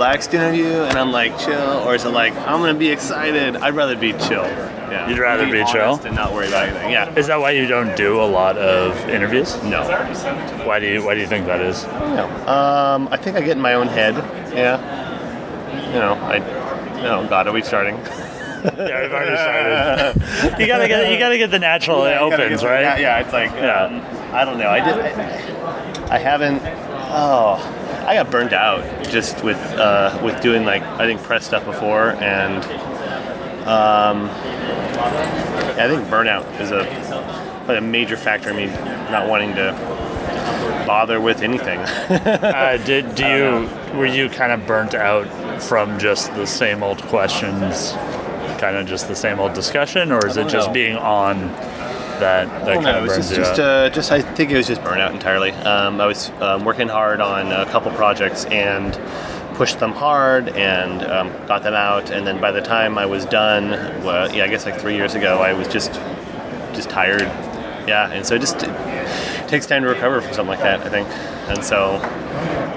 relaxed interview and I'm like chill, or is it like I'm gonna be excited? I'd rather be chill. Yeah. You'd rather be chill? and not worry about anything. Yeah. Is that why you don't do a lot of interviews? No. Why do you Why do you think that is? No. Um, I think I get in my own head. Yeah. You know, I. No, God, are we starting? Yeah, we've already started. you gotta get you gotta get the natural it Yeah, opens, right? Yeah, yeah, it's like Yeah. um, I don't know. I did. I, I haven't. Oh, I got burned out just with uh, with doing like I think press stuff before, and um, I think burnout is a like a major factor in me not wanting to bother with anything. Uh, did do you were you kind of burnt out from just the same old questions, kind of just the same old discussion, or is it just know. being on that that kind no, of it was burns just, you just, out? uh, just I think it was just burnout entirely. Um, I was um, working hard on a couple projects and pushed them hard and um, got them out. And then by the time I was done, well, yeah, I guess like three years ago, I was just just tired. Yeah, and so just takes time to recover from something like that, I think. And so,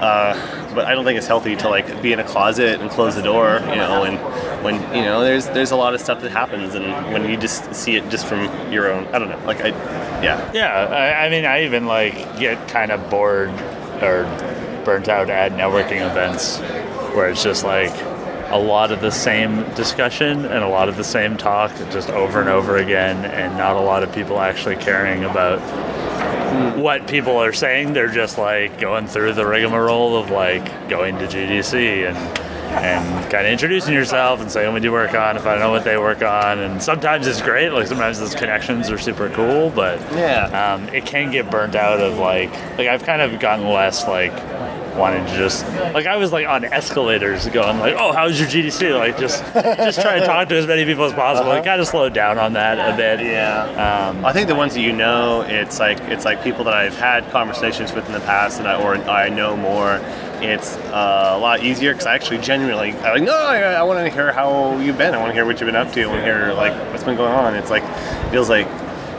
uh, but I don't think it's healthy to like be in a closet and close the door, you know, and when you know there's there's a lot of stuff that happens, and when you just see it just from your own, I don't know, like I, yeah, Yeah, I, I mean, I even like get kind of bored or burnt out at networking events where it's just like a lot of the same discussion and a lot of the same talk just over and over again, and not a lot of people actually caring about what people are saying. They're just like going through the rigmarole of like going to GDC and and kind of introducing yourself and saying what do you work on if I know what they work on. And sometimes it's great, like sometimes those connections are super cool, but yeah. um, it can get burnt out of like like I've kind of gotten less like wanting to just like I was like on escalators going like oh how's your GDC like just just try to talk to as many people as possible. I kind of slowed down on that a bit. Yeah. Um, I think the ones that you know, it's like it's like people that I've had conversations with in the past, and I or I know more. It's uh, a lot easier because I actually genuinely I'm like, no, I, I want to hear how you've been. I want to hear what you've been up to. I want to hear like what's been going on. It's like feels like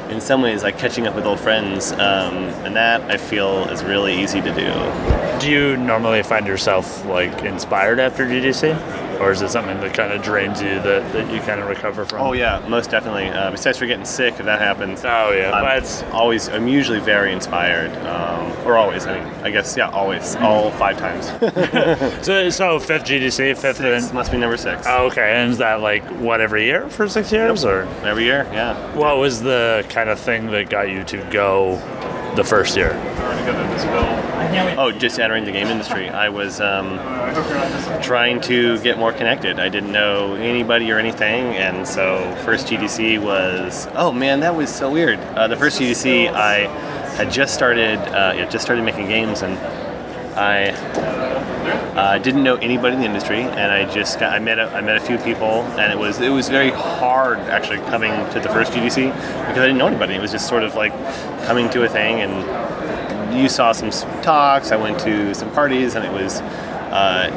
in some ways like catching up with old friends, um, and that I feel is really easy to do. do you normally find yourself like inspired after GDC? Or is it something that kind of drains you that, that you kind of recover from? Oh yeah, most definitely. Uh, besides for getting sick, if that happens. Oh, yeah, I'm that's- always. I'm usually very inspired, um, or always. I mean, I guess yeah, always, all five times. So, so fifth GDC, fifth Six in- must be number six. Oh, okay. And is that like what every year for six years, or Every year, yeah. what was the kind of thing that got you to go the first year? Oh, just entering the game industry. I was um, trying to get more connected. I didn't know anybody or anything, and so first GDC was. Oh man, that was so weird. Uh, the first GDC, I had just started. Uh, yeah, just started making games, and I uh, didn't know anybody in the industry, and I just got, I met a, I met a few people, and it was it was very hard actually coming to the first GDC because I didn't know anybody. It was just sort of like coming to a thing, and you saw some talks. I went to some parties, and it was uh,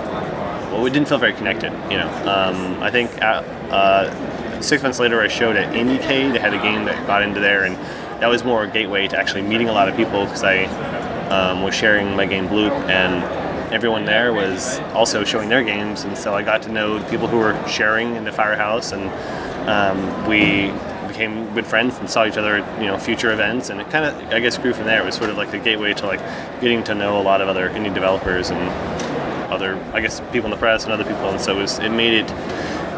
well, it didn't feel very connected. You know, um, I think uh uh, six months later, I showed at IndieCade. They had a game that got into there, and that was more a gateway to actually meeting a lot of people because I um, was sharing my game Bloop and everyone there was also showing their games, and so I got to know the people who were sharing in the Firehouse, and um, we became good friends and saw each other at you know future events, and it kind of I guess grew from there. It was sort of like the gateway to like getting to know a lot of other indie developers and other I guess people in the press and other people, and so it, was, it made it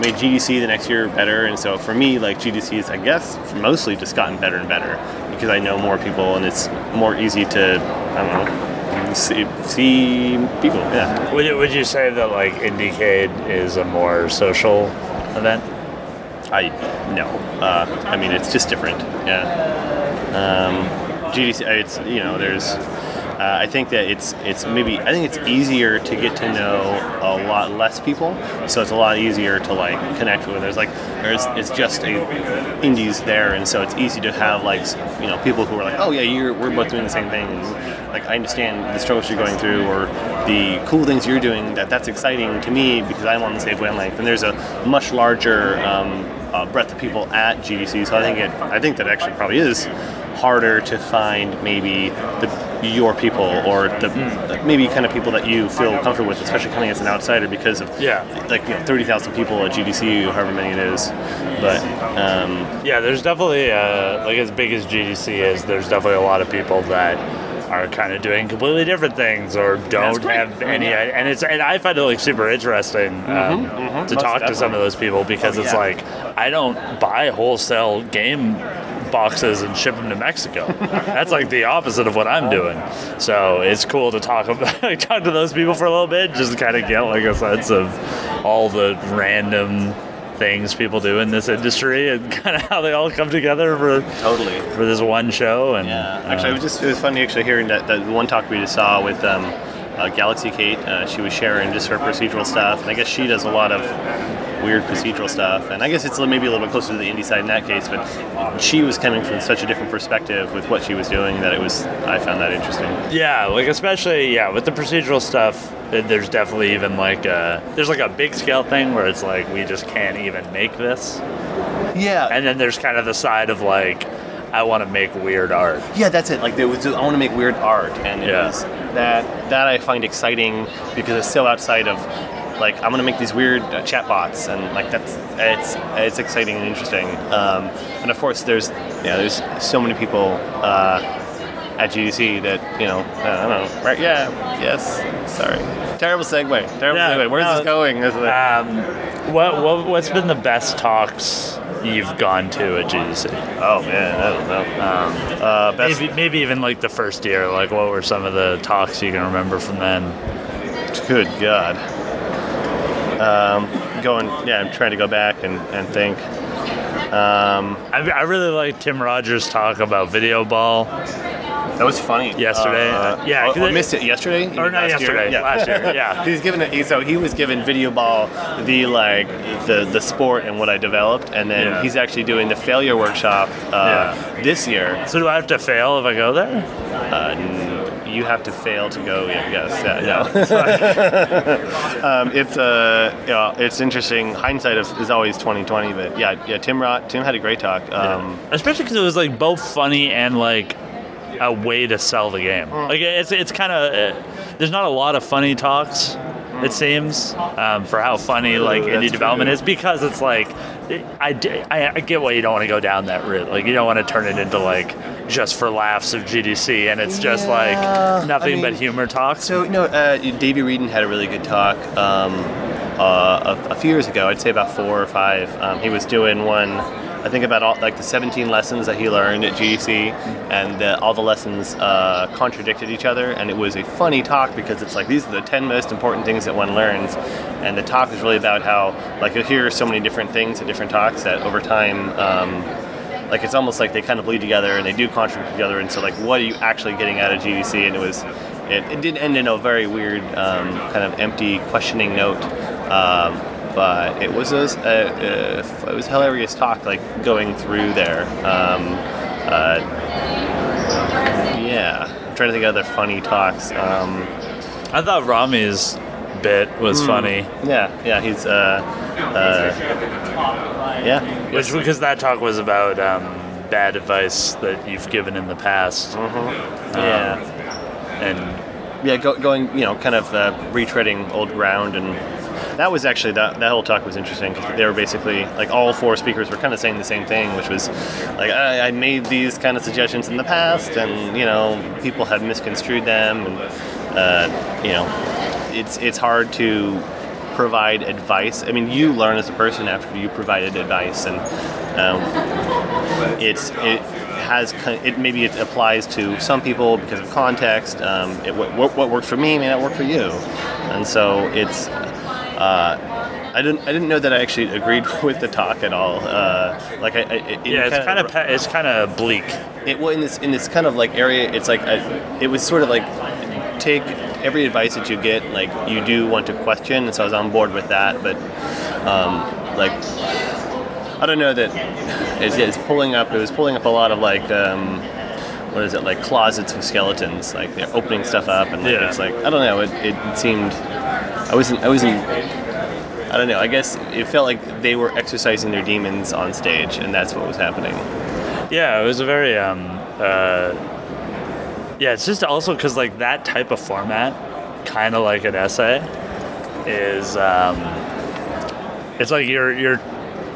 made GDC the next year better. And so for me, like GDC is I guess mostly just gotten better and better because I know more people and it's more easy to I don't know see, see people. Yeah. Would you, would you say that like IndieCade is a more social event? I no. Uh, I mean, it's just different. Yeah. Um, GDC. It's you know, there's. Uh, I think that it's it's maybe I think it's easier to get to know a lot less people, so it's a lot easier to like connect with. There's like there's it's just a indies there, and so it's easy to have like you know people who are like, oh yeah, you're we're both doing the same thing, and like I understand the struggles you're going through or the cool things you're doing. That that's exciting to me because I'm on the same wavelength, and there's a much larger um, uh, breadth of people at GDC. So I think it I think that actually probably is harder to find maybe the your people or the like maybe kind of people that you feel comfortable with, especially coming as an outsider because of Yeah. like you know, thirty thousand people at GDC, however many it is. But um, Yeah, there's definitely uh, like as big as GDC is. There's definitely a lot of people that are kind of doing completely different things or don't have any. And it's and I find it like super interesting um, to Most talk to some of those people because Oh, it's yeah. like I don't buy wholesale game boxes and ship them to Mexico. That's like the opposite of what I'm doing. So it's cool to talk about talk to those people for a little bit, just to kind of get like a sense of all the random things people do in this industry and kind of how they all come together for totally. for this one show. And Yeah, actually, uh, it was just it was funny actually hearing that, that one talk we just saw with um, uh, Galaxy Kate. Uh, she was sharing just her procedural stuff, and I guess she does a lot of weird procedural stuff. And I guess it's maybe a little bit closer to the indie side in that case, but she was coming from such a different perspective with what she was doing that it was I found that interesting. Yeah, like especially yeah with the procedural stuff. uh, There's definitely even like a, there's like a big scale thing where it's like we just can't even make this, Yeah, and then there's kind of the side of like I want to make weird art. Yeah, that's it. Like there was, I want to make weird art, and it Yeah. was that that I find exciting because it's still outside of like I'm gonna make these weird uh, chatbots, and like that's it's it's exciting and interesting. Um, and of course, there's yeah, there's so many people uh, at GDC that you know I don't know right? Yeah, yes. Sorry, terrible segue. Terrible segue. Where's no, this going? Is it- Um, what, what what's been the best talks you've gone to at GDC? oh man, I don't know. Um, uh, best Maybe maybe even like the first year. Like what were some of the talks you can remember from then? Good God. Um, going, yeah, I'm trying to go back and, and think. Um, I, I really like Tim Rogers' talk about video ball. that was funny. Yesterday? Uh, Yeah, oh, 'cause I it- missed it yesterday. You Or not last year? yesterday, last year, yeah. He's given it. So he was given video ball, the like the the sport and what I developed, and then Yeah. he's actually doing the failure workshop uh, this year. So do I have to fail if I go there? Uh, n- you have to fail to go. Yeah, yes, yeah, no. um, it's uh, yeah, it's interesting. Hindsight is, is always twenty twenty, but yeah, yeah. Tim Rot, Tim had a great talk. Um, Especially because it was like both funny and like a way to sell the game. Mm. Like it's it's kind of uh, there's not a lot of funny talks. It seems um, for how funny like that's indie development true. is because it's like I, I, I get why you don't want to go down that route. Like you don't want to turn it into like just for laughs of GDC and it's just Yeah, like nothing I but humor talks. So no, uh, Davey Wreden had a really good talk um, uh, a, a few years ago. I'd say about four or five. Um, he was doing one, I think about all like the 17 lessons that he learned at GDC, and the, all the lessons uh, contradicted each other. And it was a funny talk because it's like these are the 10 most important things that one learns. And the talk is really about how like you'll hear so many different things at different talks that over time. Um, like it's almost like they kind of bleed together and they do contradict together and so like what are you actually getting out of GDC and it was it, it did end in a very weird um, kind of empty questioning note um, but it was a, a, a it was hilarious talk like going through there. Um, uh, yeah I'm trying to think of other funny talks um, I thought Rami's bit was funny, yeah yeah he's uh, uh, yeah which because that talk was about um, bad advice that you've given in the past. yeah. and yeah, go, going, you know, kind of uh, retreading old ground, and that was actually that that whole talk was interesting because they were basically like all four speakers were kind of saying the same thing, which was like I, I made these kind of suggestions in the past, and you know, people have misconstrued them, and uh, you know, it's it's hard to provide advice. I mean, you learn as a person after you provided advice, and um, it's it has it maybe it applies to some people because of context. Um, it, what, what worked for me may not work for you, and so it's. Uh, I didn't. I didn't know that I actually agreed with the talk at all. Uh, like I, I it, yeah, it's kind of it's kind of bleak. it well in this in this kind of like area. It's like a, it was sort of like take every advice that you get. Like you do want to question, and so I was on board with that. But um, like I don't know that it's, it's pulling up. It was pulling up a lot of like. Um, what is it like closets with skeletons? Like they're opening stuff up, and like, Yeah. it's like I don't know. It, it seemed I wasn't I wasn't I don't know. I guess it felt like they were exercising their demons on stage, and that's what was happening. Yeah, it was a very um, uh, Yeah, it's just also because like that type of format, kind of like an essay, is um, it's like you're you're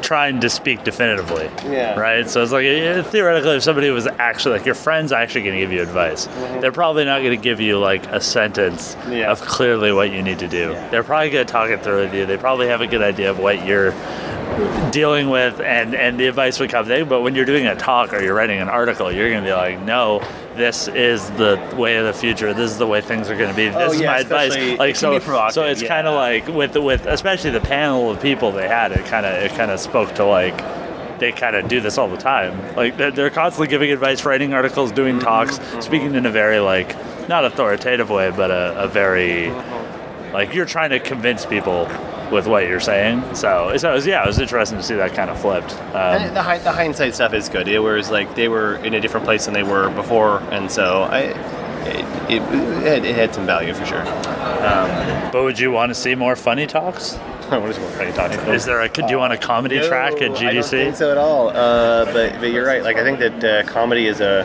trying to speak definitively. Yeah. Right. So it's like theoretically, if somebody was actually like your friend's actually going to give you advice, mm-hmm. they're probably not going to give you like a sentence Yeah. of clearly what you need to do. Yeah. They're probably going to talk it through with you. They probably have a good idea of what you're dealing with and and the advice would come but when you're doing a talk or you're writing an article you're going to be like no this is the way of the future this is the way things are going to be this Oh, is my advice. like so so it's yeah. kind of like with the with especially the panel of people they had it kind of it kind of spoke to like they kind of do this all the time. Like they're, they're constantly giving advice writing articles doing Mm-hmm, talks speaking in a very like not authoritative way but a, a very like you're trying to convince people with what you're saying. So, so it was, yeah, it was interesting to see that kind of flipped. Um, And the, hi- the hindsight stuff is good. It was like they were in a different place than they were before, and so I, it, it, it, had, it had some value for sure. but would you want to see more funny talks? what is more funny talking? Is there a? Do you want a comedy No, track at GDC? I don't think so at all. Uh, but but you're right. Like I think that uh, comedy is a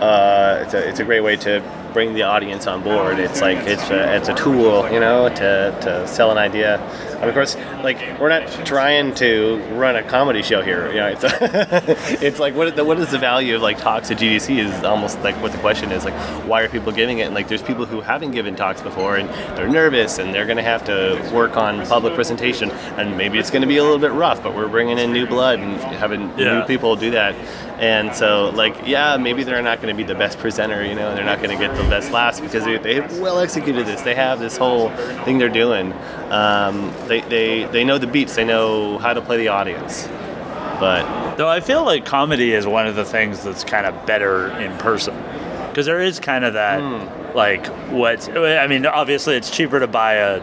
uh, it's a it's a great way to bring the audience on board. It's like it's a, it's a tool, you know, to, to sell an idea. And of course, like we're not trying to run a comedy show here. You know, it's it's like what the, what is the value of like talks at GDC is almost like what the question is like why are people giving it? And like there's people who haven't given talks before and they're nervous and they're going to have to work on public presentation and maybe it's going to be a little bit rough, but we're bringing in new blood and having Yeah. new people do that. And so, like, yeah, maybe they're not going to be the best presenter, you know, and they're not going to get the best laughs because they, they well executed this. They have this whole thing they're doing. Um, they, they, they know the beats, they know how to play the audience. But Though I feel like comedy is one of the things that's kind of better in person. Because there is kind of that, Hmm. like, what, I mean, obviously it's cheaper to buy a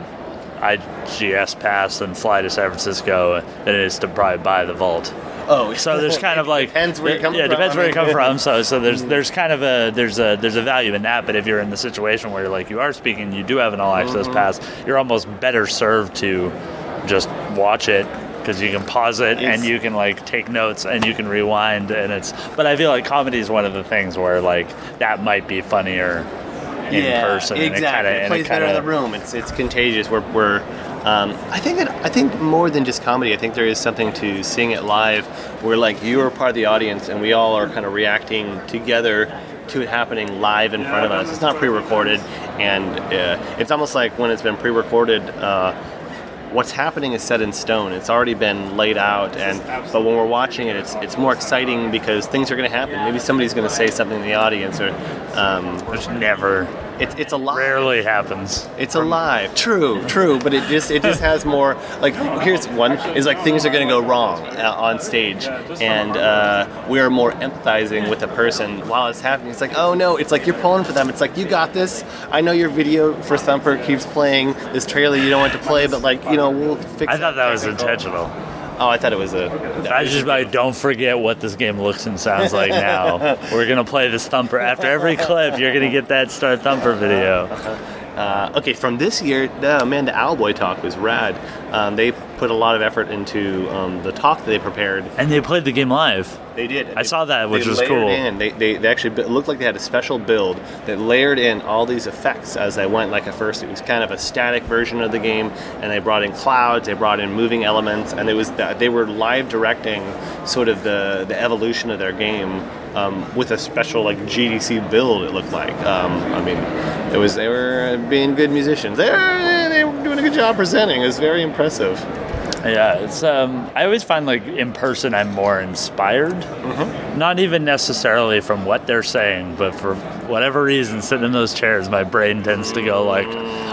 IGS pass than fly to San Francisco than it is to probably buy the vault. oh, So there's kind of like depends where you're coming yeah, from. depends where you come from. So so there's Mm-hmm. there's kind of a there's a there's a value in that. But if you're in the situation where like you are speaking, you do have an all access Mm-hmm. pass, you're almost better served to just watch it because you can pause it It's- and you can like take notes and you can rewind and it's. But I feel like comedy is one of the things where like that might be funnier in yeah, person. and Exactly. it kinda, It and plays it better in the room. It's it's contagious. We're, we're um, I think that I think more than just comedy. I think there is something to seeing it live, where like you are part of the audience and we all are kind of reacting together to it happening live in front of us. It's not pre-recorded, and uh, it's almost like when it's been pre-recorded. Uh, what's happening is set in stone. It's already been laid out, and but when we're watching it, it's it's more exciting because things are going to happen. Maybe somebody's going to say something in the audience, or um, which never, it's it's a lot. rarely happens. It's alive. True, true, but it just it just has more like here's one is like things are going to go wrong uh, on stage, and uh, we are more empathizing with the person while it's happening. It's like oh no, it's like you're pulling for them. It's like you got this. I know your video for Thumper keeps playing this trailer you don't want to play, but like you know we'll fix. I thought that was intentional. Oh, I thought it was a. I was just like, don't forget what this game looks and sounds like now. We're gonna play this thumper after every clip. You're gonna get that Start Thumper video. Uh, okay, from this year, the Amanda Owlboy talk was rad. Um, they put a lot of effort into um, the talk that they prepared. And they played the game live. They did. I saw that, which they was cool. In. They, they, they actually looked like they had a special build that layered in all these effects as they went. Like at first, it was kind of a static version of the game, and they brought in clouds, they brought in moving elements, and it was they were live directing sort of the the evolution of their game um, with a special like GDC build. It looked like. Um, I mean, it was they were being good musicians. They were, they were doing a good job presenting. It was very impressive. Yeah, it's um I always find like in person I'm more inspired. Mm-hmm. Not even necessarily from what they're saying, but for whatever reason sitting in those chairs my brain tends to go like,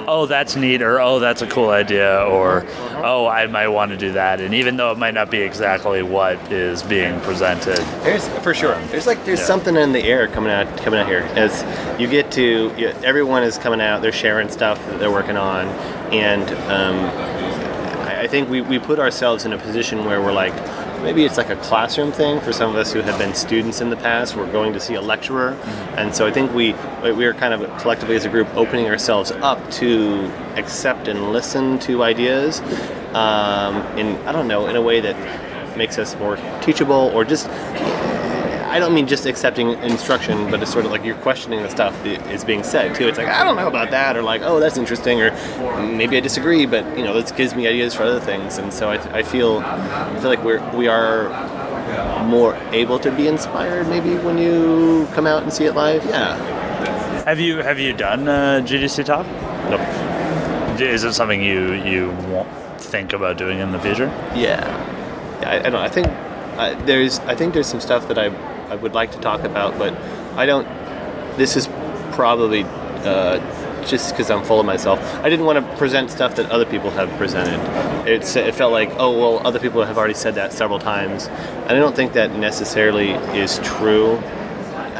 "Oh, that's neat," or "Oh, that's a cool idea," or "Oh, I might want to do that." And even though it might not be exactly what is being presented. There's for sure. There's like there's Yeah. something in the air coming out coming out here as you get to you, everyone is coming out. They're sharing stuff that they're working on, and um, I, think we, we put ourselves in a position where we're like maybe it's like a classroom thing for some of us who have been students in the past. We're going to see a lecturer, and so I think we we are kind of collectively as a group opening ourselves up to accept and listen to ideas, um, in I don't know in a way that makes us more teachable or just I don't mean just accepting instruction, but it's sort of like you're questioning the stuff that is being said too. It's like I don't know about that, or like oh that's interesting, or maybe I disagree, but you know this gives me ideas for other things, and so I, I feel I feel like we're we are more able to be inspired maybe when you come out and see it live. Yeah. Have you have you done uh, GDC Talk? Nope. Is it something you you won't think about doing in the future? Yeah. yeah I, I don't. I think uh, there's. I think there's some stuff that I I would like to talk about, but I don't. This is probably uh, just because I'm full of myself. I didn't want to present stuff that other people have presented. It's, it felt like, oh, well, other people have already said that several times. And I don't think that necessarily is true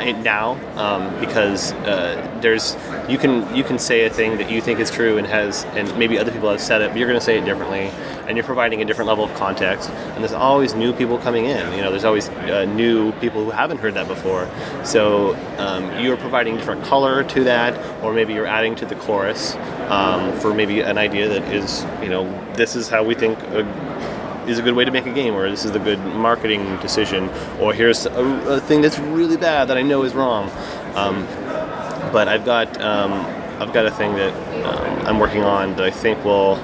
now um, because uh, there's you can you can say a thing that you think is true and has and maybe other people have said it but you're going to say it differently and you're providing a different level of context and there's always new people coming in. You know there's always uh, new people who haven't heard that before. So um, you're providing different color to that or maybe you're adding to the chorus um, for maybe an idea that is you know this is how we think is a good way to make a game, or this is a good marketing decision, or here's a, a thing that's really bad that I know is wrong. Um, but I've got um, I've got a thing that um, I'm working on that I think will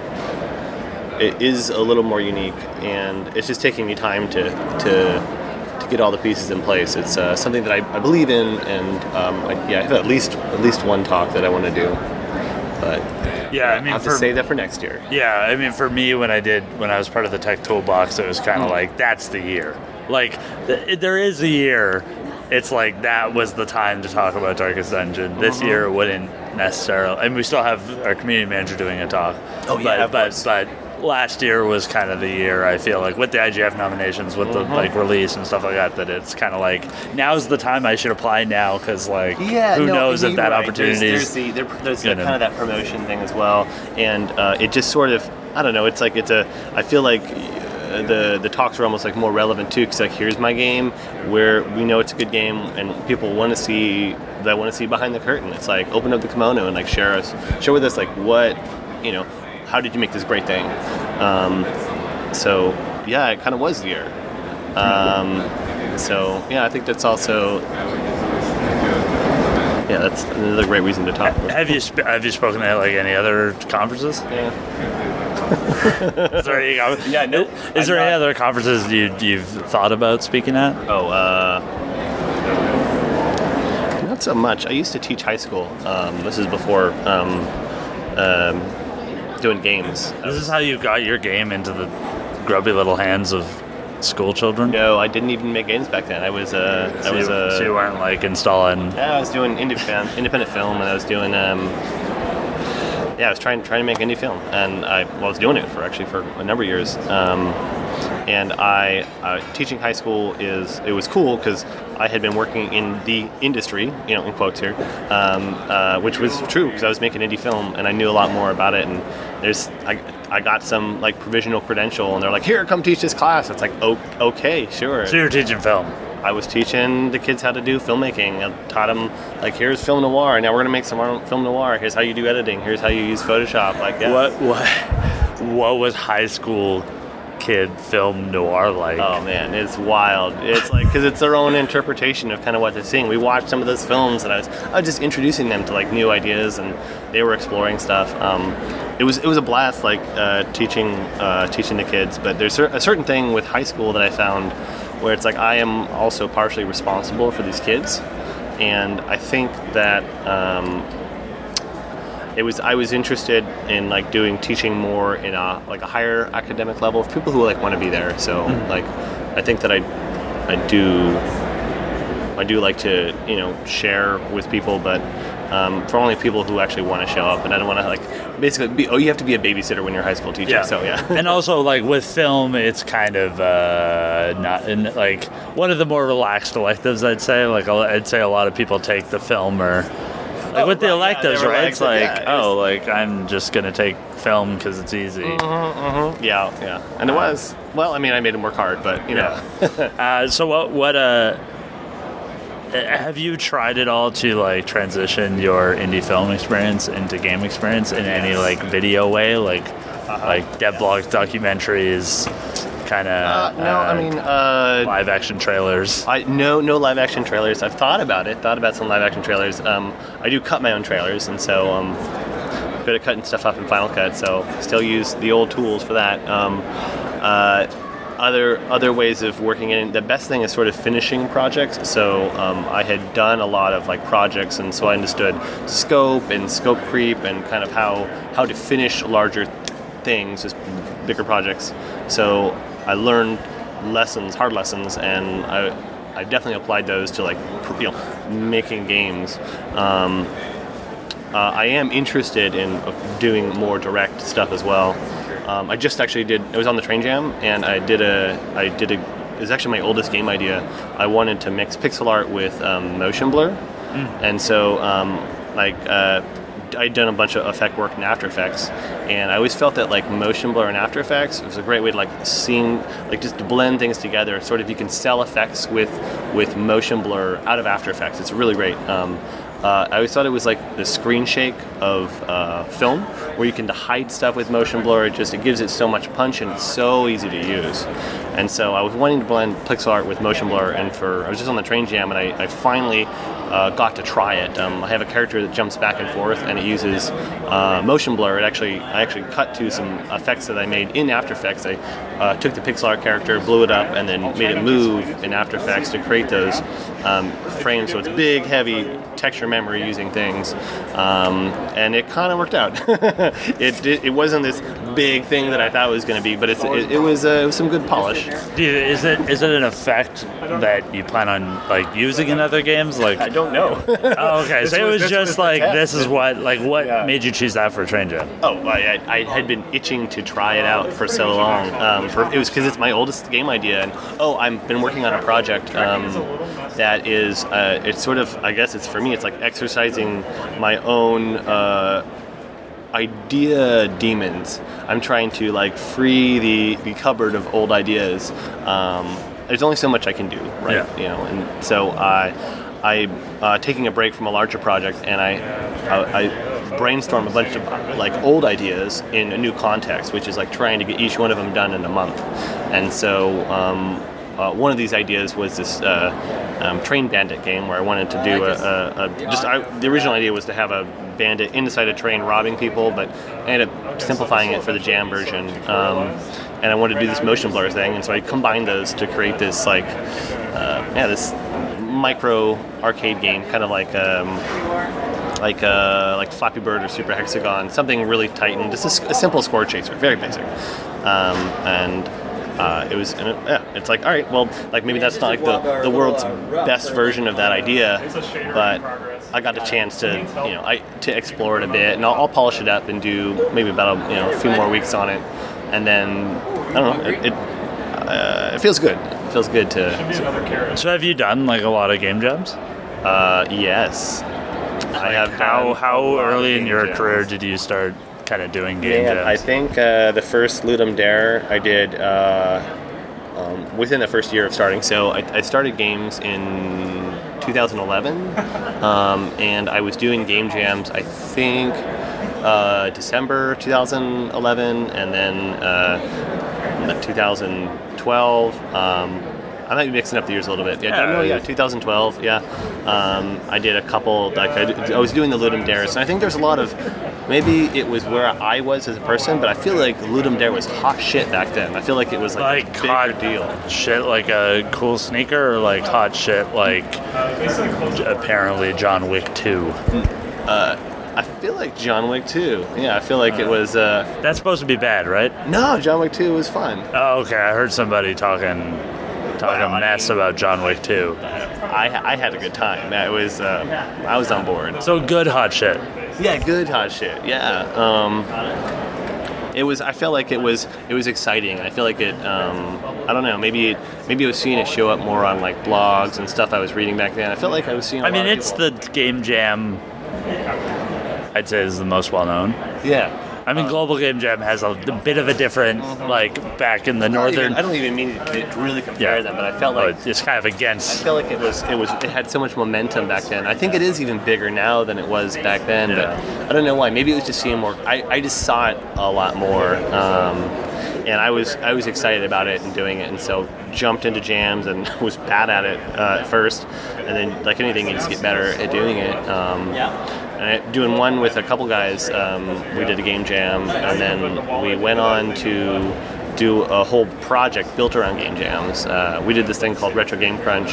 it is a little more unique, and it's just taking me time to to to get all the pieces in place. It's uh, something that I, I, believe in, and um, I, yeah, I have at least at least one talk that I want to do, but yeah, I mean, I'll have to save that for next year. Yeah, I mean, for me, when I did, when I was part of the tech toolbox, it was kind of mm. like that's the year. Like, th- there is a year. It's like that was the time to talk about Darkest Dungeon. This mm-hmm. year wouldn't necessarily. and we still have our community manager doing a talk. Oh yeah, but but, but last year was kind of the year I feel like with the IGF nominations, with mm-hmm. the like release and stuff like that. That it's kind of like now's the time I should apply now because like yeah, who no, knows if that right. opportunity there's, there's, the, there's kind of that promotion thing as well, and uh, it just sort of I don't know. It's like it's a I feel like uh, the the talks are almost like more relevant too because like here's my game where we know it's a good game and people want to see that want to see behind the curtain it's like open up the kimono and like share us share with us like what you know how did you make this great thing? Um, so yeah, it kind of was the year. Um, so yeah, I think that's also yeah, that's another great reason to talk. Have you sp- have you spoken at like any other conferences? Yeah. is there any, yeah, no, is there any other conferences you you've thought about speaking at? Oh, uh, not so much. I used to teach high school. Um, this is before um, um, doing games. This is how you got your game into the grubby little hands of school children. No, I didn't even make games back then. I was uh, so I was you, uh, so you weren't like installing. Yeah, I was doing indie film, independent film, and I was doing um, yeah, I was trying trying to make indie film, and I, well, I was doing it for actually for a number of years. Um, and I uh, teaching high school is it was cool because I had been working in the industry, you know, in quotes here, um, uh, which was true because I was making indie film and I knew a lot more about it. And there's I, I got some like provisional credential, and they're like, "Here, come teach this class." It's like, oh, okay, sure. So you're teaching film. I was teaching the kids how to do filmmaking. I taught them like, here's film noir. And now we're gonna make some film noir. Here's how you do editing. Here's how you use Photoshop. Like. What what what was high school kid film noir like? Oh man, it's wild. It's like because it's their own interpretation of kind of what they're seeing. We watched some of those films, and I was I was just introducing them to like new ideas, and they were exploring stuff. Um, it was it was a blast, like uh, teaching uh, teaching the kids. But there's a certain thing with high school that I found where it's like I am also partially responsible for these kids, and I think that. Um, it was I was interested in like doing teaching more in a like a higher academic level of people who like want to be there. So mm-hmm. like I think that I I do I do like to you know share with people, but um, for only people who actually want to show up. And I don't want to like basically be oh you have to be a babysitter when you're a high school teacher. Yeah. So yeah. and also like with film, it's kind of uh, not in, like one of the more relaxed electives. I'd say like I'd say a lot of people take the film or like oh, with the electives, yeah, right? It's like, yeah, oh, like I'm just gonna take film because it's easy. Mm-hmm, mm-hmm. Yeah, yeah, and it was. Well, I mean, I made him work hard, but you know. uh, so what? What? Uh, have you tried at all to like transition your indie film experience into game experience in yes. any like video way, like uh-huh. like devlog documentaries? Kind of Uh, no, I mean, uh, live action trailers. I no no live action trailers. I've thought about it. Thought about some live action trailers. Um, I do cut my own trailers, and so um, good at cutting stuff up in Final Cut. So still use the old tools for that. Um, uh, other other ways of working in the best thing is sort of finishing projects. So um, I had done a lot of like projects, and so I understood scope and scope creep and kind of how how to finish larger things, just bigger projects. So I learned lessons, hard lessons, and I, I definitely applied those to like you know making games. Um, uh, I am interested in uh, doing more direct stuff as well. Um, I just actually did. It was on the Train Jam, and I did a. I did a. It was actually my oldest game idea. I wanted to mix pixel art with um, motion blur, and so um, like uh, I'd done a bunch of effect work in After Effects, and I always felt that like motion blur in After Effects was a great way to like seeing like just to blend things together. Sort of you can sell effects with with motion blur out of After Effects. It's really great. Um, uh, I always thought it was like the screen shake of uh, film, where you can hide stuff with motion blur. It just it gives it so much punch and it's so easy to use. And so I was wanting to blend pixel art with motion blur, and for I was just on the train jam, and I, I finally uh, got to try it. Um, I have a character that jumps back and forth, and it uses uh, motion blur. It actually I actually cut to some effects that I made in After Effects. I uh, took the pixel art character, blew it up, and then made it move in After Effects to create those um, frames. So it's big, heavy texture memory using things, um, and it kind of worked out. it, it, it wasn't this big thing that I thought it was going to be, but it's, it, it was uh, it was some good polish. You, is it is it an effect that you plan on like using in other games? Like, I don't know. oh, okay, so it was- was just was like this is what like what Yeah. made you choose that for Train Jam? Oh, I, I, I had been itching to try it out for so long. Um, for, it was because it's my oldest game idea, and oh, I've been working on a project um, that is, uh, it's sort of, I guess it's for me, it's like exercising my own uh, idea demons. I'm trying to like free the, the cupboard of old ideas. Um, there's only so much I can do, right? Yeah. You know, and so I, I uh, taking a break from a larger project, and I, I, I brainstorm a bunch of like old ideas in a new context, which is like trying to get each one of them done in a month. And so um, uh, one of these ideas was this uh, um, train bandit game where I wanted to do a, a, a just I, the original idea was to have a bandit inside a train robbing people, but I ended up simplifying it for the jam version. Um, and I wanted to do this motion blur thing, and so I combined those to create this like uh, yeah this micro arcade game, kind of like. Um, like uh, like Flappy Bird or Super Hexagon, something really tightened. just a simple score chaser, very basic. Um, and uh, it was, and it, yeah, it's like, all right, well, like maybe that's not like the, the world's best version of that idea, but I got a chance to, you know, I to explore it a bit, and I'll, I'll polish it up and do maybe about a, you know a few more weeks on it, and then I don't know, it it, uh, it feels good. It feels good to, So have you done like a lot of game jams? uh, yes. I have How how a lot of early in your jams. career did you start kind of doing game Yeah, jams? I think uh, the first Ludum Dare I did uh, um, within the first year of starting. So I, I started games in 2011, um, and I was doing game jams. I think uh, December 2011, and then uh, 2012. Um, I might be mixing up the years a little bit. Yeah, Yeah, no, yeah, 2012. Yeah, um, I did a couple. Like I, I was doing the Ludum Dares, and I think there's a lot of. Maybe it was where I was as a person, but I feel like Ludum Dare was hot shit back then. I feel like it was like, like hot deal. shit like a cool sneaker or like hot shit like apparently John Wick 2. I feel like John Wick 2. Yeah, I feel like it was. Uh, That's supposed to be bad, right? no, John Wick 2 was fun. Oh, okay. I heard somebody talking talking Well, I mess mean- about John Wick 2. I, I had a good time. It was. Uh, I was on board. So good hot shit. Yeah, good hot shit. Yeah. Um, it was. I felt like it was. It was exciting. I feel like it. Um, I don't know. Maybe. it, Maybe I was seeing it show up more on like blogs and stuff I was reading back then. I felt like I was seeing. I I mean, it's the game jam. I'd say is the most well known. yeah. I mean, Global Game Jam has a, a bit of a different, like back in the I don't even- northern. I don't even mean to to really compare Yeah. them, but I felt Oh, like. it's kind of against. I against. felt like it was it was it had so much momentum back then. I think it is even bigger now than it was back then, but I don't know why. Maybe it was just seeing more. I, I just saw it a lot more, um, and I was I was excited about it and doing it, and so jumped into jams and was bad at it uh, at first, and then like anything, you just get better at doing it. Um, and I, doing one with a couple guys, um, we did a game jam, and then we went on to do a whole project built around game jams. Uh, we did this thing called Retro Game Crunch,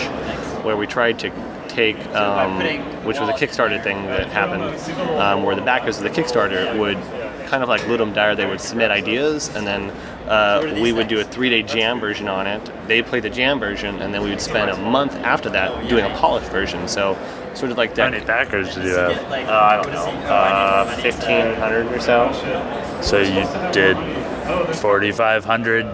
where we tried to take, um, which was a Kickstarter thing that happened, um, where the backers of the Kickstarter would kind of like Ludum Dare, they would submit ideas, and then uh, we would do a three-day jam version on it. They play the jam version, and then we would spend a month after that doing a polished version. So sort of like that. How that. many backers did you have? Uh, I don't know, uh, fifteen hundred or so. So you did 4,500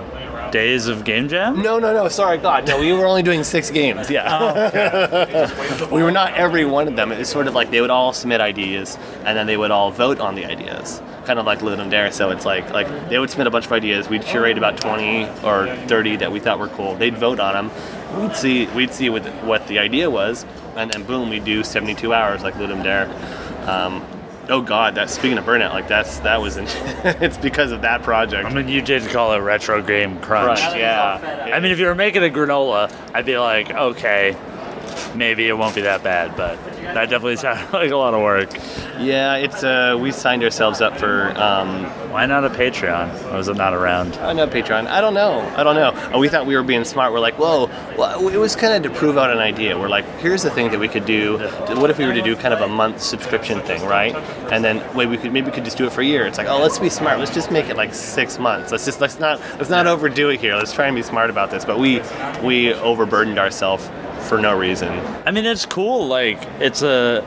days of game jam? No, no, no. Sorry, God, no. We were only doing six games. Yeah, we were not every one of them. It was sort of like they would all submit ideas, and then they would all vote on the ideas, kind of like Ludum Dare. So it's like like they would submit a bunch of ideas. We'd curate about twenty or thirty that we thought were cool. They'd vote on them. We'd see we'd see what the, what the idea was, and then boom, we'd do seventy-two hours like Ludum Dare. Um, oh God, that speaking of burnout, like that's that was in, it's because of that project. I mean, you did call it retro game crunch. Crunch, yeah. I mean, if you were making a granola, I'd be like, okay, maybe it won't be that bad, but that definitely sounds like a lot of work. Yeah, it's uh, we signed ourselves up for um, Why not a Patreon? Or was it not around? I know Patreon. I don't know. I don't know. Uh, we thought we were being smart. We're like, whoa. Well, it was kind of to prove out an idea. We're like, here's the thing that we could do. What if we were to do kind of a month subscription thing, right? And then wait, we could maybe we could just do it for a year. It's like, oh, let's be smart. Let's just make it like six months. Let's just let's not let's not overdo it here. Let's try and be smart about this. But we we overburdened ourselves for no reason. I mean, it's cool. Like, it's a.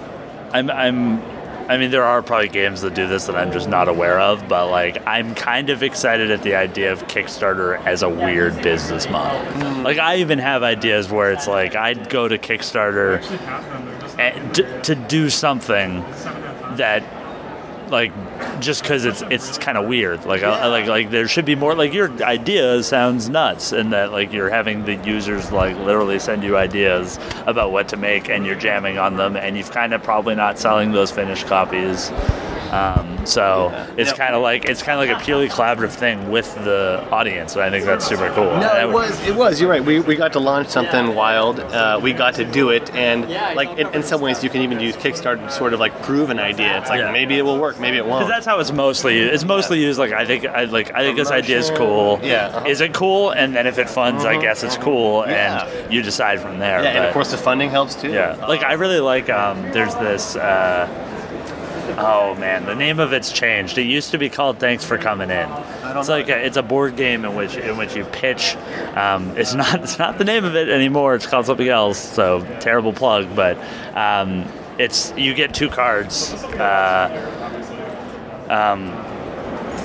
I'm. I'm. I mean, there are probably games that do this that I'm just not aware of, but like, I'm kind of excited at the idea of Kickstarter as a weird business model. Mm. Like, I even have ideas where it's like I'd go to Kickstarter eh, to, to do something that like just because it's it's kind of weird. Like I, I like like there should be more like your idea sounds nuts and that like you're having the users like literally send you ideas about what to make and you're jamming on them and you've kind of probably not selling those finished copies um, so it's Yeah. kind of like it's kind of like a purely collaborative thing with the audience and I think that's super cool No, it was. It was. You're right. We, we got to launch something wild. Uh, we got to do it, and like in, in some ways, you can even use Kickstarter to sort of like prove an idea. It's like Yeah. maybe it will work, maybe it won't. Because that's how it's mostly used. It's mostly used like I think I like I think this idea is cool. Yeah, uh-huh. Is it cool? And then if it funds, I guess it's cool, Yeah. and you decide from there. yeah, and of course the funding helps too. yeah. Like I really like. Um, there's this. Uh, oh man, the name of it's changed. It used to be called Thanks for Coming In. It's like a, it's a board game in which in which you pitch. Um, it's not it's not the name of it anymore. It's called something else. So terrible plug, but um, it's you get two cards. Uh, um,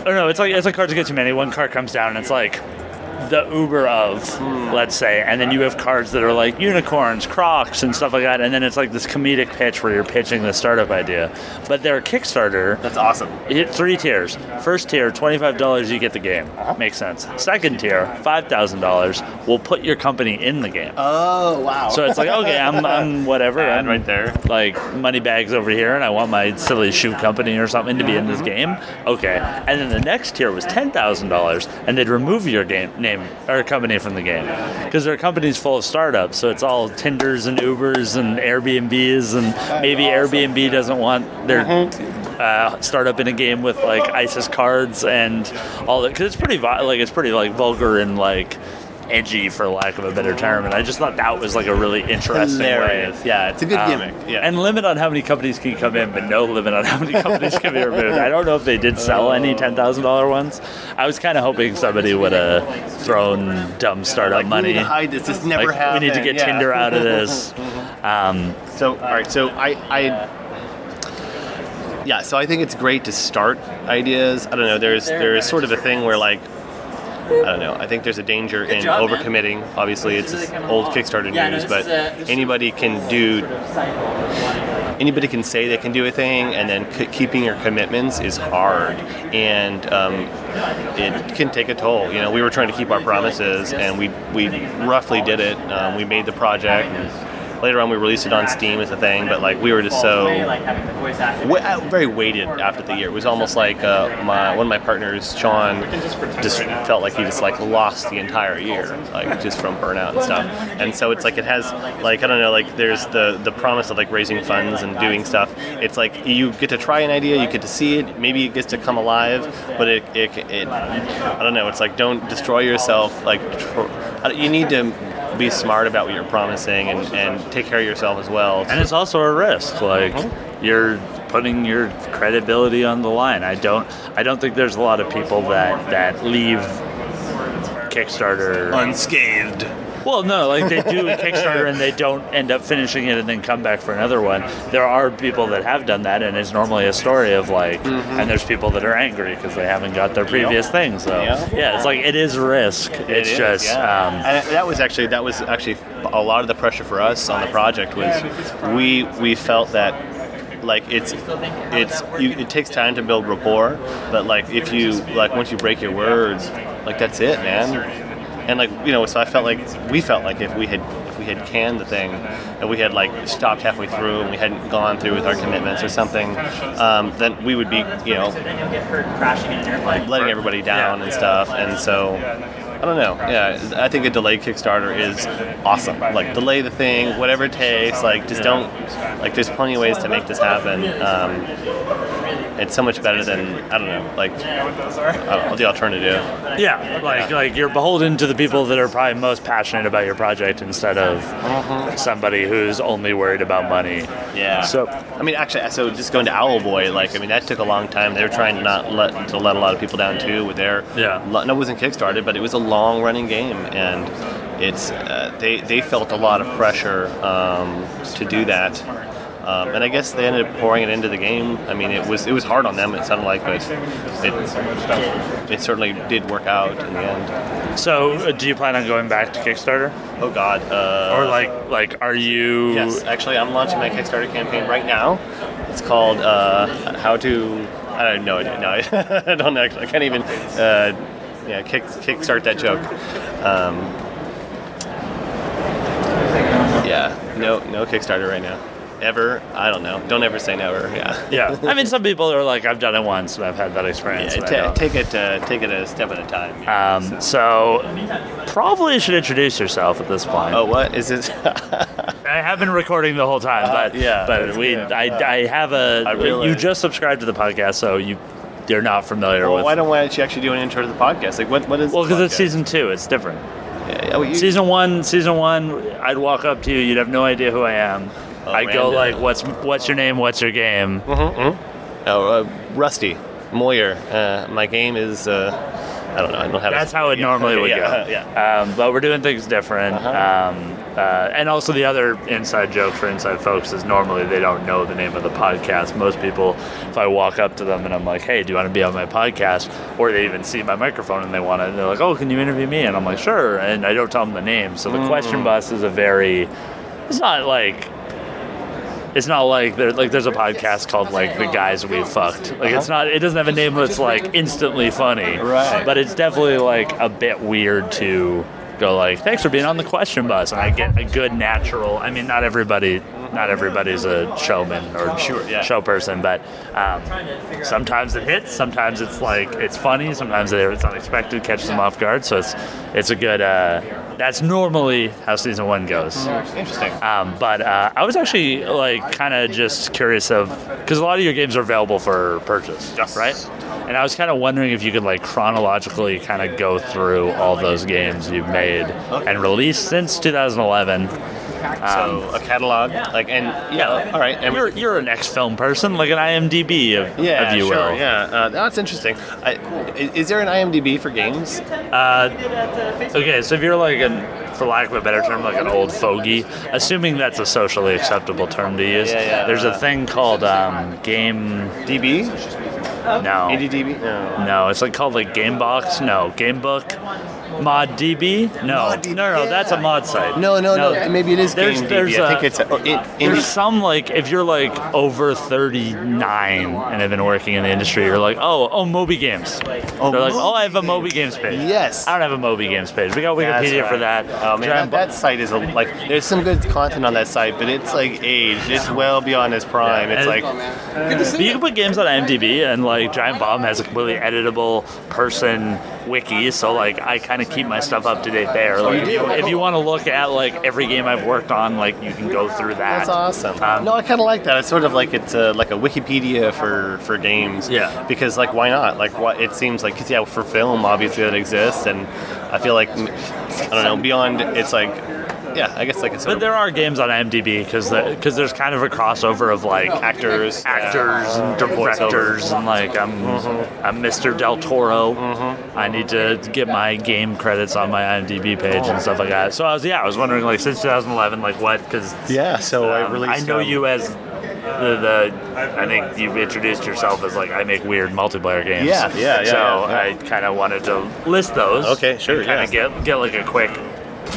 or no, it's like it's like cards get too many. One card comes down and it's like the Uber of, let's say, and then you have cards that are like unicorns, crocs, and stuff like that, and then it's like this comedic pitch where you're pitching the startup idea. But their Kickstarter, That's awesome. hit three tiers. First tier, twenty-five dollars, you get the game. Uh-huh. Makes sense. Second tier, five thousand dollars, will put your company in the game. Oh wow. So it's like, okay, I'm, I'm whatever. I'm right there. Like money bags over here, and I want my silly shoe company or something to be in this mm-hmm. game. Okay, and then the next tier was ten thousand dollars, and they'd remove your game name or a company from the game because their company's full of startups. So it's all Tinders and Ubers and Airbnbs, and maybe Airbnb doesn't want their. Uh, startup in a game with like ISIS cards and all that because it's pretty like it's pretty like vulgar and like edgy for lack of a better term and I just thought that was like a really interesting way Hilarious. Yeah, it's a good um, gimmick. Yeah. And limit on how many companies can come in, but no limit on how many companies can be removed. I don't know if they did sell any ten thousand dollar ones. I was kind of hoping somebody would have thrown dumb startup like, money. We need to hide this. This never Like, happened. we need to get yeah. Tinder out of this. Um, So, all right. So, I, I, yeah. So, I think it's great to start ideas. I don't know. There's there's sort of a thing where like. I don't know. I think there's a danger in job, man. overcommitting. Obviously, it's Really old. Kickstarter Yeah, news, this but uh, is- anybody can do. Anybody can say they can do a thing, and then c- keeping your commitments is hard, and um, it can take a toll. You know, we were trying to keep our promises, and we we roughly did it. Um, we made the project. And, later on we released it on Steam as a thing, but like we were just so wa- uh, very weighted after the year. It was almost like uh, my one of my partners, Sean, just felt like he just like lost the entire year, like just from burnout and stuff. And so it's like it has like I don't know, like there's the the promise of like raising funds and doing stuff. It's like you get to try an idea, you get to see it, maybe it gets to come alive, but it it, it I don't know. It's like don't destroy yourself. Like tr- you need to be smart about what you're promising and, and take care of yourself as well. And it's also a risk. Like uh-huh. you're putting your credibility on the line. I don't I don't think there's a lot of people that that leave Kickstarter unscathed. Well, no, like they do a Kickstarter and they don't end up finishing it and then come back for another one. There are people that have done that, and it's normally a story of like, Mm-hmm. and there's people that are angry because they haven't got their previous thing. So Yeah. yeah, it's like it is risk. It it's is, just yeah. um, and that was actually that was actually a lot of the pressure for us on the project was we we felt that like it's it's you, it takes time to build rapport, but like if you like once you break your words, like that's it, man. And like you know, so I felt like we felt like if we had if we had canned the thing, and we had like stopped halfway through and we hadn't gone through with our commitments or something, um, then we would be you know letting everybody down and stuff. And so, I don't know. Yeah, I think a delayed Kickstarter is awesome. Like, delay the thing, whatever it takes. Like, just don't. Like, there's plenty of ways to make this happen. Um, it's so much better than I don't know, like I don't know, the alternative. yeah, like like you're beholden to the people that are probably most passionate about your project instead of somebody who's only worried about money. Yeah. So- I mean, actually, so just going to Owlboy, like I mean, that took a long time. They were trying to not let to let a lot of people down too with their Yeah. No, it wasn't Kickstarted, but it was a long running game, and it's uh, they they felt a lot of pressure um, to do that. Um, and I guess they ended up pouring it into the game. I mean, it was it was hard on them. It sounded like, but it it certainly did work out in the end. So, uh, do you plan on going back to Kickstarter, Oh God! Uh, or like like are you? Yes, actually, I'm launching my Kickstarter campaign right now. It's called uh, "How to." I don't know. No, I don't actually. I can't even. Uh, yeah, kick kickstart that joke. Um, yeah, no, no Kickstarter right now. Ever? I don't know. Don't ever say never. Yeah. Yeah, I mean, some people are like, I've done it once and I've had that experience. Yeah, and I ta- don't. take it. Uh, take it a step at a time. Um, so, probably should introduce yourself at this point. oh, what is it? I have been recording the whole time, but yeah, but we, good. I, I have a. I really- you just subscribed to the podcast, so you you're not familiar well, with. why don't why don't you actually do an intro to the podcast? Like, what what is? well, because it's season two, it's different. Yeah, oh, you- Season one, season one, I'd walk up to you, you'd have no idea who I am. I'd go like, "What's what's your name? What's your game?" Oh, uh, Rusty Moyher. Uh, my game is. Uh, I don't know. I don't have. That's a, how it yeah, normally would yeah, go. Yeah. Um, but we're doing things different. Uh-huh. Um, uh, and also, the other inside joke for inside folks is normally they don't know the name of the podcast. Most people, if I walk up to them and I'm like, hey, do you want to be on my podcast? Or they even see my microphone and they want to, they're like, oh, can you interview me? And I'm like, sure. And I don't tell them the name. So the Mm. question bus is a very, it's not like, it's not like there like there's a podcast called like the guys we fucked. Like it's not it doesn't have a name that's like instantly funny. Right. But it's definitely like a bit weird to go like, thanks for being on the question bus and I get a good natural I mean not everybody not everybody's a showman or Sure, yeah. show person, but um, sometimes it hits, sometimes it's like it's funny, sometimes it's unexpected, catches them off guard. So it's it's a good. Uh, that's normally how season one goes. Interesting. Um, but uh, I was actually like kind of just curious of because a lot of your games are available for purchase, Yes. right? And I was kind of wondering if you could like chronologically kind of go through all those games you've made and released since 2011. So a catalog, like, and yeah, all right. And You're you're an ex-film person, like an IMDb of, yeah, of you sure, will. yeah. Uh, that's interesting. I, is, is there an IMDb for games? Uh, okay, so if you're like an, for lack of a better term, like an old fogey, assuming that's a socially acceptable term to use, Yeah, yeah. there's a thing called um, game. DB? No. ADDB? No. No, it's like called like Gamebox. No, Gamebook. ModDB? No, ModDB, no, no, that's a mod site. No, no, no. Maybe it is There's, GameDB. there's, I uh, think it's a, it, in, There's some like if you're like over 39 and have been working in the industry, you're like, oh, oh, Moby Games. Oh, They're like, oh, I have a Moby Moby Games page. Yes. I don't have a Moby Games page. We got That's Wikipedia for that. Man, that, that site is a, like there's some good content on that site, but it's like aged. It's well beyond its prime. Yeah, It's and- like But you can put games on IMDb, and like Giant Bomb has a completely editable person wiki, so like I kind of keep my stuff up to date there. Like if you, if you want to look at like every game I've worked on, like you can go through that. That's awesome. Um, no, I kind of like that. It's sort of like it's a, like a Wikipedia for for games. Yeah. Because like, why not? Like, what it seems like, cause yeah, for film, obviously that exists, and I feel like I don't know. Beyond, it's like, yeah, I guess like it's. But there are games on IMDb because because there's kind of a crossover of like actors, actors and directors and like I'm I'm Mr. Del Toro. I need to get my game credits on my IMDb page and stuff like that. So I was yeah I was wondering like since 2011 like what because Yeah. So I um, released. I know um, you as the, the I think you've introduced yourself as like I make weird multiplayer games. Yeah, yeah, yeah, So yeah, yeah. I kind of wanted to list those. Okay, sure, Kind of yeah. get get like a quick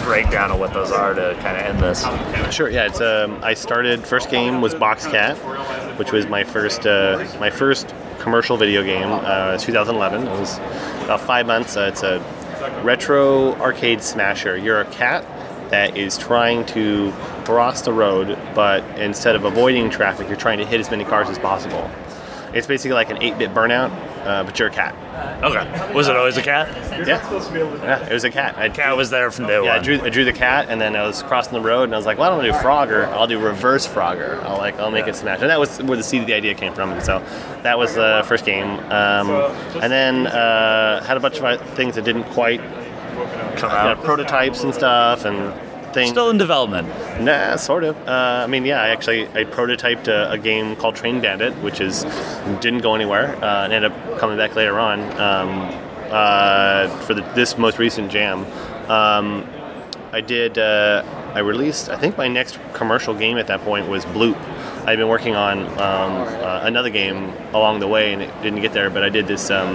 breakdown of what those are to kind of end this. Sure. Yeah. It's um. I started. First game was Box Cat, which was my first uh, my first commercial video game. Uh, 2011. It was about five months. Uh, it's a retro arcade smasher. You're a cat that is trying to cross the road, but instead of avoiding traffic, you're trying to hit as many cars as possible. It's basically like an 8-bit burnout, uh, but you're a cat. Okay. Was it always a cat? Yeah. Yeah. It was a cat. I Cat was there from day yeah, I one. drew, I drew the cat, and then I was crossing the road, and I was like, "Well, I don't want to do Frogger. I'll do reverse Frogger. I'll like, I'll make it smash." And that was where the seed of the idea came from. And so that was the first game. Um, and then uh, had a bunch of things that didn't quite Come out. prototypes and stuff, and things. Still in development. Nah, sort of. Uh, I mean, yeah, I actually I prototyped a, a game called Train Bandit, which is didn't go anywhere, uh, and ended up coming back later on um, uh, for the, this most recent jam. Um, I did. Uh, I released. I think my next commercial game at that point was Bloop. I'd been working on um, uh, another game along the way, and it didn't get there. But I did this um,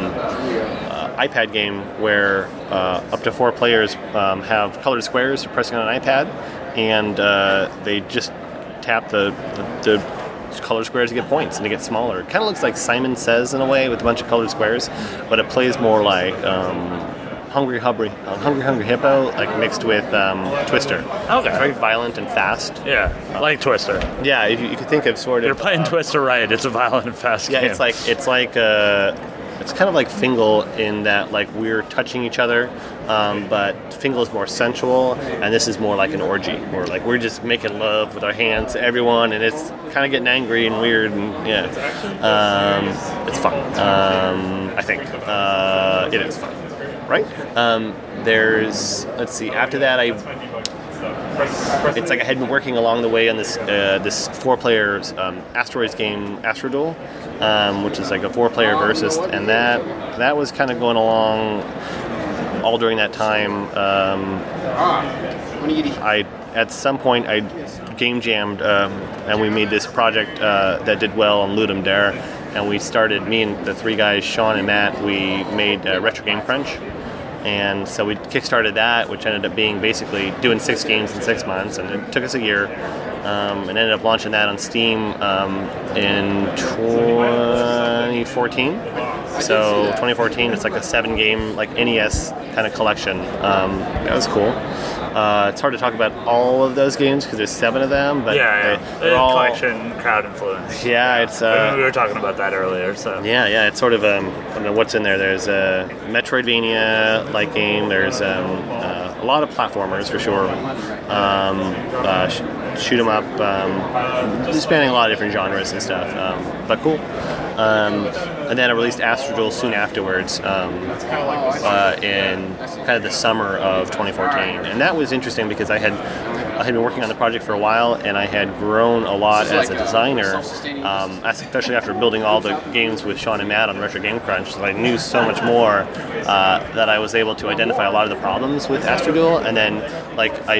iPad game where uh, up to four players um, have colored squares pressing on an iPad, and uh, they just tap the, the, the color squares to get points and to get smaller. It kind of looks like Simon Says in a way with a bunch of colored squares, but it plays more like um, Hungry Hungry uh, Hungry Hungry Hippo, like mixed with um, Twister. Okay. It's very violent and fast. Yeah, like Twister. Yeah, if you, you could think of sort of. You're playing Twister right. It's a violent and fast yeah, game. Yeah, it's like it's like uh, it's kind of like Fingle in that like we're touching each other, um, but Fingle is more sensual, and this is more like an orgy, where like we're just making love with our hands to everyone, and it's kind of getting angry and weird, and yeah, um, it's fun. Um, I think uh, it is fun, right? Um, there's let's see. After that, I it's like I had been working along the way on this uh, this four player um, asteroids game Astroduel, um, which is like a four player versus, and that that was kind of going along all during that time. Um, I at some point I game jammed um, and we made this project uh, that did well on Ludum Dare, and we started me and the three guys Sean and Matt we made uh, Retro Game Crunch. And so we kickstarted that, which ended up being basically doing six games in six months, and it took us a year. Um, and ended up launching that on Steam um, in 2014. So 2014, it's like a seven-game like NES kind of collection. Um, that was cool. Uh, it's hard to talk about all of those games because there's seven of them, but yeah, they- yeah. they're all collection, crowd influence. yeah, it's uh, we were talking about that earlier. So yeah, yeah, it's sort of um, I don't know what's in there. There's a Metroidvania like game. There's um, uh, a lot of platformers for sure. Um, uh, shoot 'em up, um, spanning a lot of different genres and stuff. Um, but cool. Um, and then I released Astroduel soon afterwards um, uh, in kind of the summer of 2014, and that was interesting because I had I had been working on the project for a while, and I had grown a lot as a designer, um, especially after building all the games with Sean and Matt on Retro Game Crunch. So I knew so much more uh, that I was able to identify a lot of the problems with Astroduel, and then like I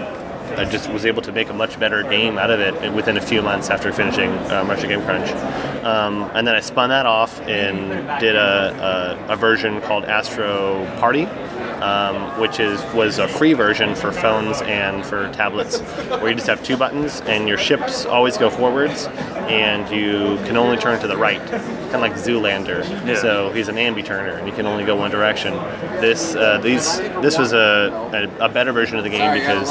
I just was able to make a much better game out of it within a few months after finishing um, Russian Game Crunch. Um, and then I spun that off and did a, a, a version called Astro Party, um, which is was a free version for phones and for tablets, where you just have two buttons and your ships always go forwards, and you can only turn to the right, kind of like Zoolander. Yeah. So he's an ambi turner, and you can only go one direction. This uh, these this was a, a, a better version of the game because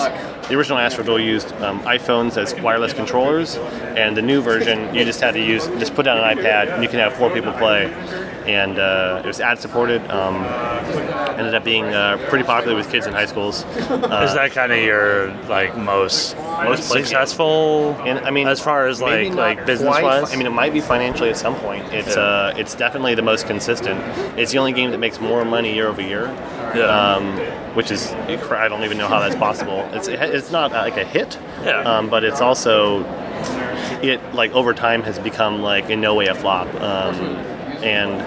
the original Astro Duel used um, iPhones as wireless controllers, and the new version you just had to use just put down an iPad and you can have four people play. And uh, it was ad supported. Um, ended up being uh, pretty popular with kids in high schools. Uh, Is that kind of your like most Most successful? And I mean, as far as like like business wise, I mean, it might be financially at some point. It's Yeah. uh, it's definitely the most consistent. It's the only game that makes more money year over year. Yeah. Um, which is I don't even know how that's possible. It's it's not uh, like a hit. Yeah. Um, but it's also it like over time has become like in no way a flop. Um, and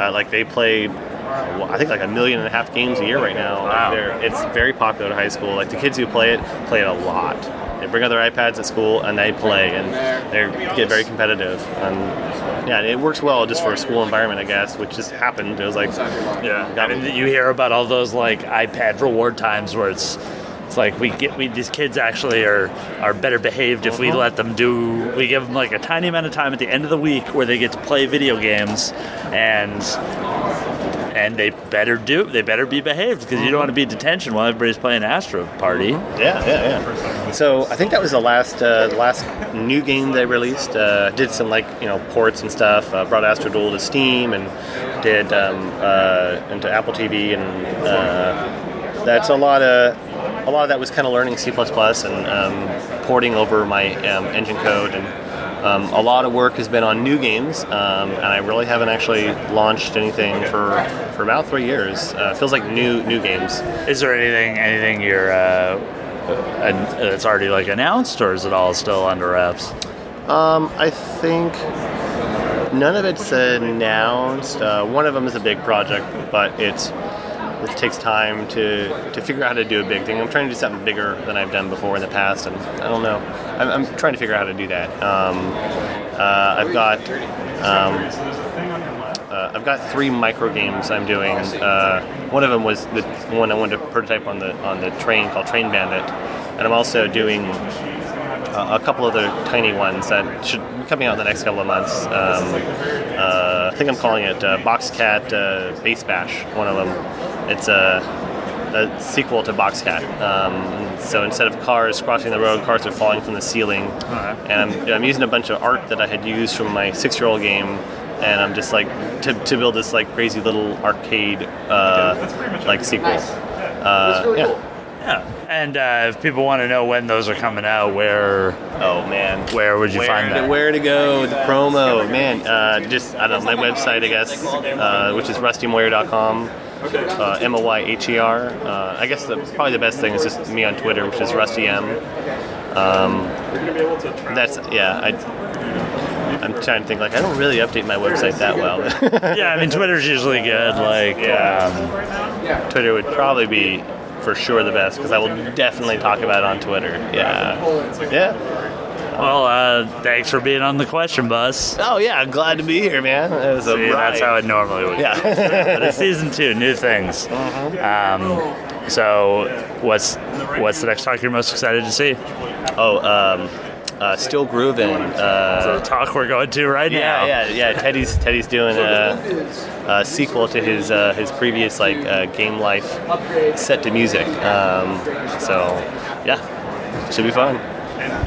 uh, like they play. I think like a million and a half games a year right now. Like, Wow. they're- it's very popular at high school. Like the kids who play it play it a lot. They bring out their iPads at school and they play, and they get very competitive. And yeah, it works well just for a school environment, I guess, which just happened. It was like, yeah. I mean, you hear about all those like iPad reward times where it's it's like we get we these kids actually are are better behaved if we let them do we give them like a tiny amount of time at the end of the week where they get to play video games and and they better do they better be behaved because you don't want to be in detention while everybody's playing Astro Party. Yeah, yeah, yeah. So I think that was the last uh, the last new game they released. Uh, did some like you know ports and stuff. Uh, brought Astro Duel to Steam and did um, uh, into Apple TV and uh, that's a lot of a lot of that was kind of learning C++ and um, porting over my um, engine code and. Um, a lot of work has been on new games, um, and I really haven't actually launched anything for, for about three years. Uh, feels like new new games. Is there anything anything you're uh, uh, that's already like announced or is it all still under wraps? Um, I think none of it's announced. Uh, one of them is a big project, but it's it takes time to, to figure out how to do a big thing. I'm trying to do something bigger than I've done before in the past, and I don't know. I'm, I'm trying to figure out how to do that. Um, uh, I've got um, uh, I've got three micro games I'm doing. Uh, one of them was the one I wanted to prototype on the on the train called Train Bandit, and I'm also doing uh, a couple other tiny ones that should be coming out in the next couple of months. Um, uh, I think I'm calling it uh, Boxcat uh, Base Bash. One of them. It's a, a sequel to Boxcat. Um, so instead of cars crossing the road, cars are falling from the ceiling. And I'm, I'm using a bunch of art that I had used from my six-year-old game. And I'm just like to, to build this like crazy little arcade uh, like sequel. Uh, yeah. Yeah. And uh, if people want to know when those are coming out, where Oh man. where would you where find to, that? Where to go? The promo, man. Uh, just I don't know my website, I guess, uh, which is rustymoyher.com. Uh, M O Y H E R. Uh, I guess the, probably the best thing is just me on Twitter, which is Rusty M. Um, that's yeah. I, I'm trying to think like I don't really update my website that well. yeah, I mean Twitter's usually good. Like, Yeah. um, Twitter would probably be for sure the best because I will definitely talk about it on Twitter. Yeah. Yeah. Well, uh, thanks for being on the question bus. Oh yeah, glad to be here, man. It was a See, that's how it normally would. Yeah. But it's season two, new things. Um, so, what's what's the next talk you're most excited to see? oh, um, uh, still grooving. Uh, The talk we're going to right yeah, now. yeah, yeah. Teddy's Teddy's doing a, a sequel to his uh, his previous like uh, game life set to music. Um, so yeah, should be fun.